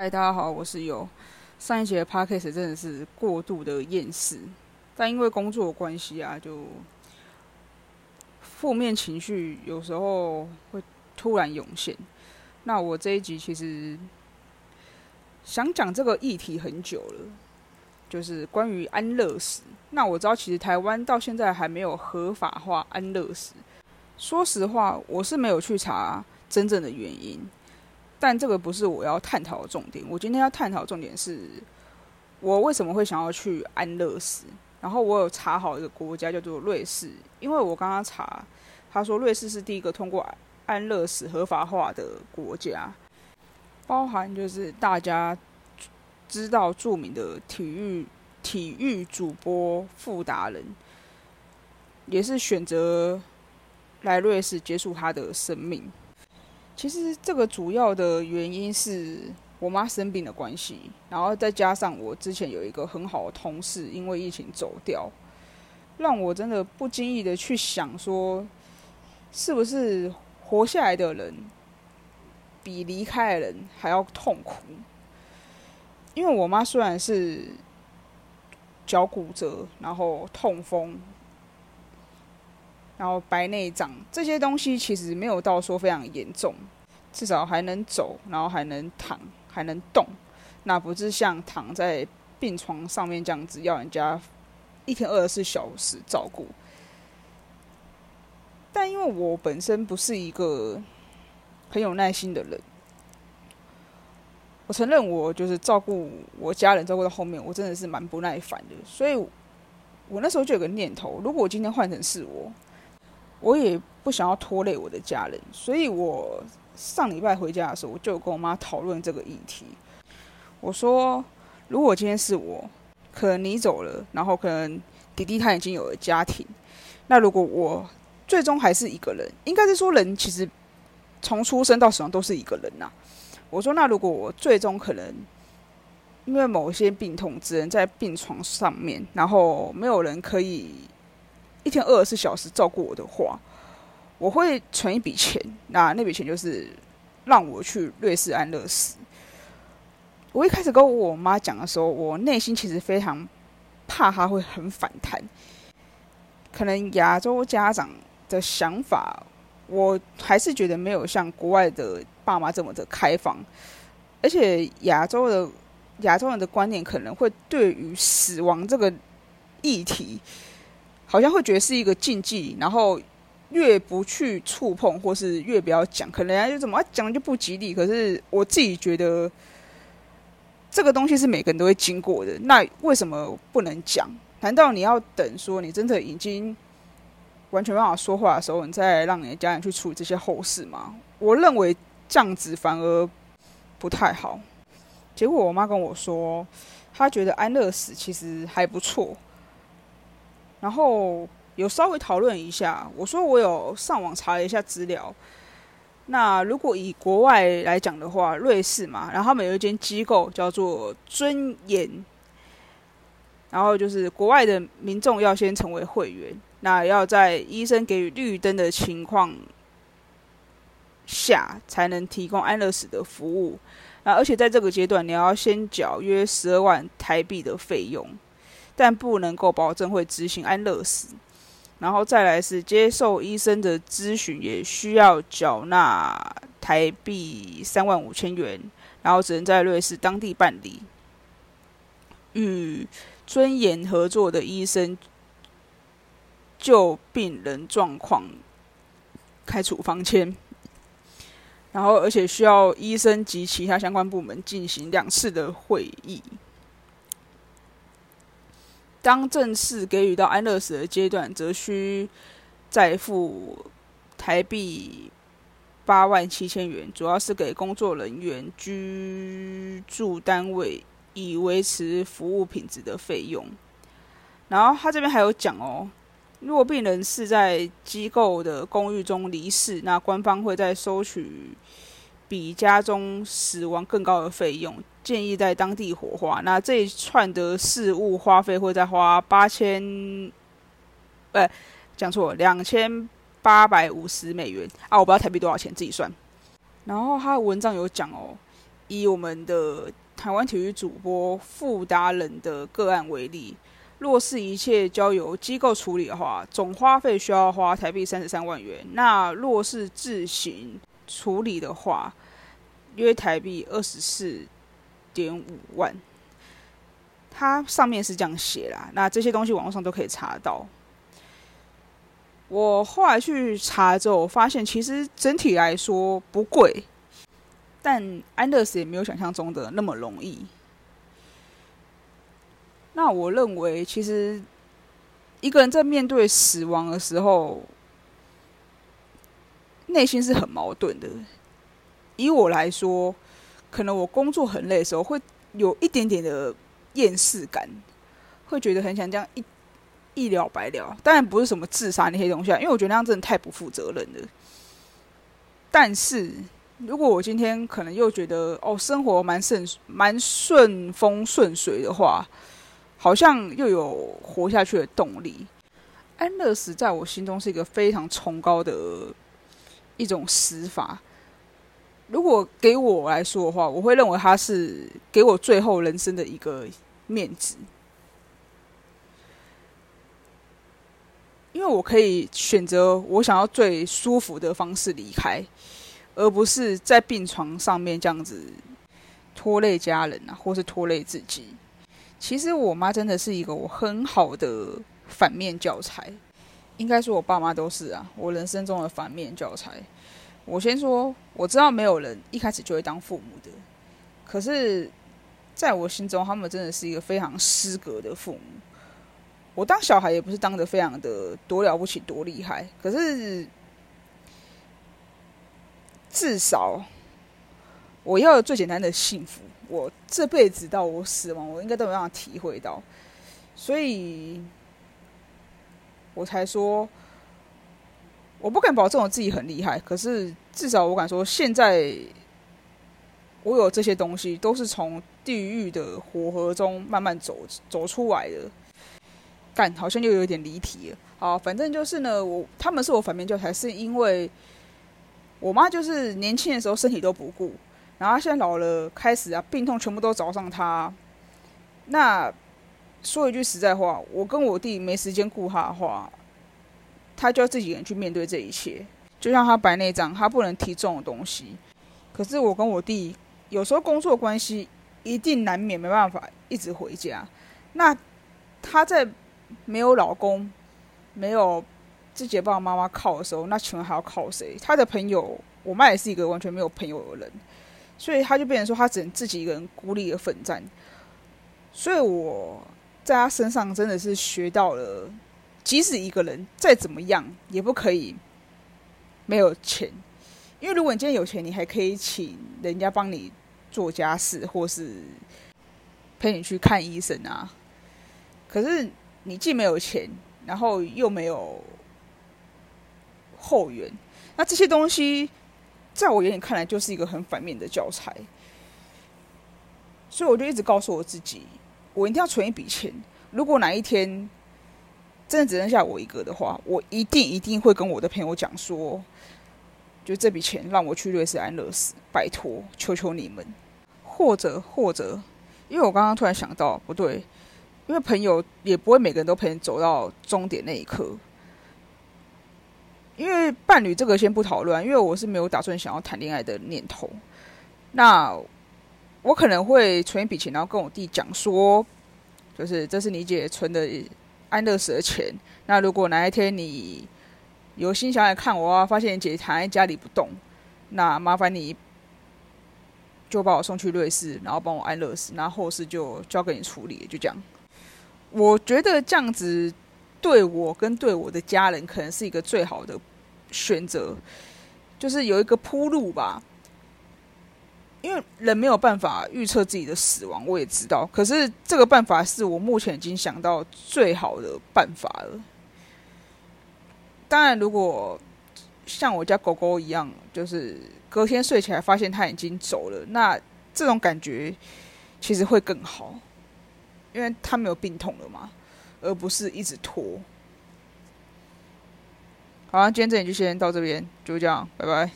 嗨，大家好，我是有上一节的 podcast 真的是过度的厌世，但因为工作关系啊，就负面情绪有时候会突然涌现。那我这一集其实想讲这个议题很久了，就是关于安乐死。那我知道，其实台湾到现在还没有合法化安乐死。说实话，我是没有去查真正的原因。但这个不是我要探讨的重点。我今天要探讨的重点是，我为什么会想要去安乐死。然后我有查好一个国家叫做瑞士，因为我刚刚查，他说瑞士是第一个通过安乐死合法化的国家，包含就是大家知道著名的体育体育主播傅达人，也是选择来瑞士结束他的生命。其实这个主要的原因是我妈生病的关系，然后再加上我之前有一个很好的同事因为疫情走掉，让我真的不经意的去想说，是不是活下来的人比离开的人还要痛苦？因为我妈虽然是脚骨折，然后痛风。然后白内障这些东西其实没有到说非常严重，至少还能走，然后还能躺，还能动。那不是像躺在病床上面这样子，要人家一天二十四小时照顾。但因为我本身不是一个很有耐心的人，我承认我就是照顾我家人照顾到后面，我真的是蛮不耐烦的。所以我那时候就有个念头：如果我今天换成是我。我也不想要拖累我的家人，所以我上礼拜回家的时候，我就跟我妈讨论这个议题。我说，如果今天是我，可能你走了，然后可能弟弟他已经有了家庭，那如果我最终还是一个人，应该是说人其实从出生到死亡都是一个人呐。我说，那如果我最终可能因为某些病痛，只能在病床上面，然后没有人可以。一天二十四小时照顾我的话，我会存一笔钱。那那笔钱就是让我去瑞士安乐死。我一开始跟我妈讲的时候，我内心其实非常怕她会很反弹。可能亚洲家长的想法，我还是觉得没有像国外的爸妈这么的开放。而且亚洲的亚洲人的观念可能会对于死亡这个议题。好像会觉得是一个禁忌，然后越不去触碰，或是越不要讲，可能人家就怎么讲就不吉利。可是我自己觉得，这个东西是每个人都会经过的，那为什么不能讲？难道你要等说你真的已经完全没办法说话的时候，你再让你的家人去处理这些后事吗？我认为这样子反而不太好。结果我妈跟我说，她觉得安乐死其实还不错。然后有稍微讨论一下，我说我有上网查了一下资料。那如果以国外来讲的话，瑞士嘛，然后他们有一间机构叫做尊严，然后就是国外的民众要先成为会员，那要在医生给予绿灯的情况下，才能提供安乐死的服务。那而且在这个阶段，你要先缴约十二万台币的费用。但不能够保证会执行安乐死，然后再来是接受医生的咨询，也需要缴纳台币三万五千元，然后只能在瑞士当地办理。与尊严合作的医生就病人状况开处方签，然后而且需要医生及其他相关部门进行两次的会议。当正式给予到安乐死的阶段，则需再付台币八万七千元，主要是给工作人员、居住单位以维持服务品质的费用。然后他这边还有讲哦，如果病人是在机构的公寓中离世，那官方会再收取。比家中死亡更高的费用，建议在当地火化。那这一串的事物花费会再花八千，呃，讲错，两千八百五十美元啊！我不知道台币多少钱，自己算。然后他文章有讲哦，以我们的台湾体育主播傅达人的个案为例，若是一切交由机构处理的话，总花费需要花台币三十三万元。那若是自行处理的话，约台币二十四点五万。它上面是这样写啦，那这些东西网络上都可以查到。我后来去查之后，发现其实整体来说不贵，但安乐死也没有想象中的那么容易。那我认为，其实一个人在面对死亡的时候，内心是很矛盾的。以我来说，可能我工作很累的时候，会有一点点的厌世感，会觉得很想这样一。一了百了，当然不是什么自杀那些东西啊，因为我觉得那样真的太不负责任了。但是如果我今天可能又觉得哦，生活蛮顺蛮顺风顺水的话，好像又有活下去的动力。安乐死在我心中是一个非常崇高的一种死法。如果给我来说的话，我会认为他是给我最后人生的一个面子。因为我可以选择我想要最舒服的方式离开，而不是在病床上面这样子拖累家人啊，或是拖累自己。其实我妈真的是一个我很好的反面教材，应该说我爸妈都是啊，我人生中的反面教材。我先说，我知道没有人一开始就会当父母的，可是在我心中，他们真的是一个非常失格的父母。我当小孩也不是当的非常的多了不起多厉害，可是至少我要最简单的幸福，我这辈子到我死亡，我应该都有办法体会到，所以我才说我不敢保证我自己很厉害，可是至少我敢说，现在我有这些东西，都是从地狱的火河中慢慢走走出来的。干好像又有点离题了。好，反正就是呢，我他们是我反面教材，是因为我妈就是年轻的时候身体都不顾，然后现在老了开始啊病痛全部都找上她。那说一句实在话，我跟我弟没时间顾他的话，他就要自己人去面对这一切。就像他白内障，他不能提重的东西。可是我跟我弟有时候工作关系一定难免没办法一直回家。那他在。没有老公，没有自己的爸爸妈妈靠的时候，那请问还要靠谁？他的朋友，我妈也是一个完全没有朋友的人，所以他就变成说，他只能自己一个人孤立的奋战。所以我在他身上真的是学到了，即使一个人再怎么样，也不可以没有钱。因为如果你今天有钱，你还可以请人家帮你做家事，或是陪你去看医生啊。可是。你既没有钱，然后又没有后援，那这些东西在我眼里看来就是一个很反面的教材。所以我就一直告诉我自己，我一定要存一笔钱。如果哪一天真的只剩下我一个的话，我一定一定会跟我的朋友讲说，就这笔钱让我去瑞士安乐死，拜托，求求你们。或者或者，因为我刚刚突然想到，不对。因为朋友也不会每个人都陪你走到终点那一刻，因为伴侣这个先不讨论，因为我是没有打算想要谈恋爱的念头。那我可能会存一笔钱，然后跟我弟讲说，就是这是你姐存的安乐死的钱。那如果哪一天你有心想来看我啊，发现你姐躺在家里不动，那麻烦你就把我送去瑞士，然后帮我安乐死，然后后事就交给你处理，就这样。我觉得这样子对我跟对我的家人可能是一个最好的选择，就是有一个铺路吧。因为人没有办法预测自己的死亡，我也知道。可是这个办法是我目前已经想到最好的办法了。当然，如果像我家狗狗一样，就是隔天睡起来发现它已经走了，那这种感觉其实会更好。因为它没有病痛了嘛，而不是一直拖。好，今天这里就先到这边，就这样，拜拜。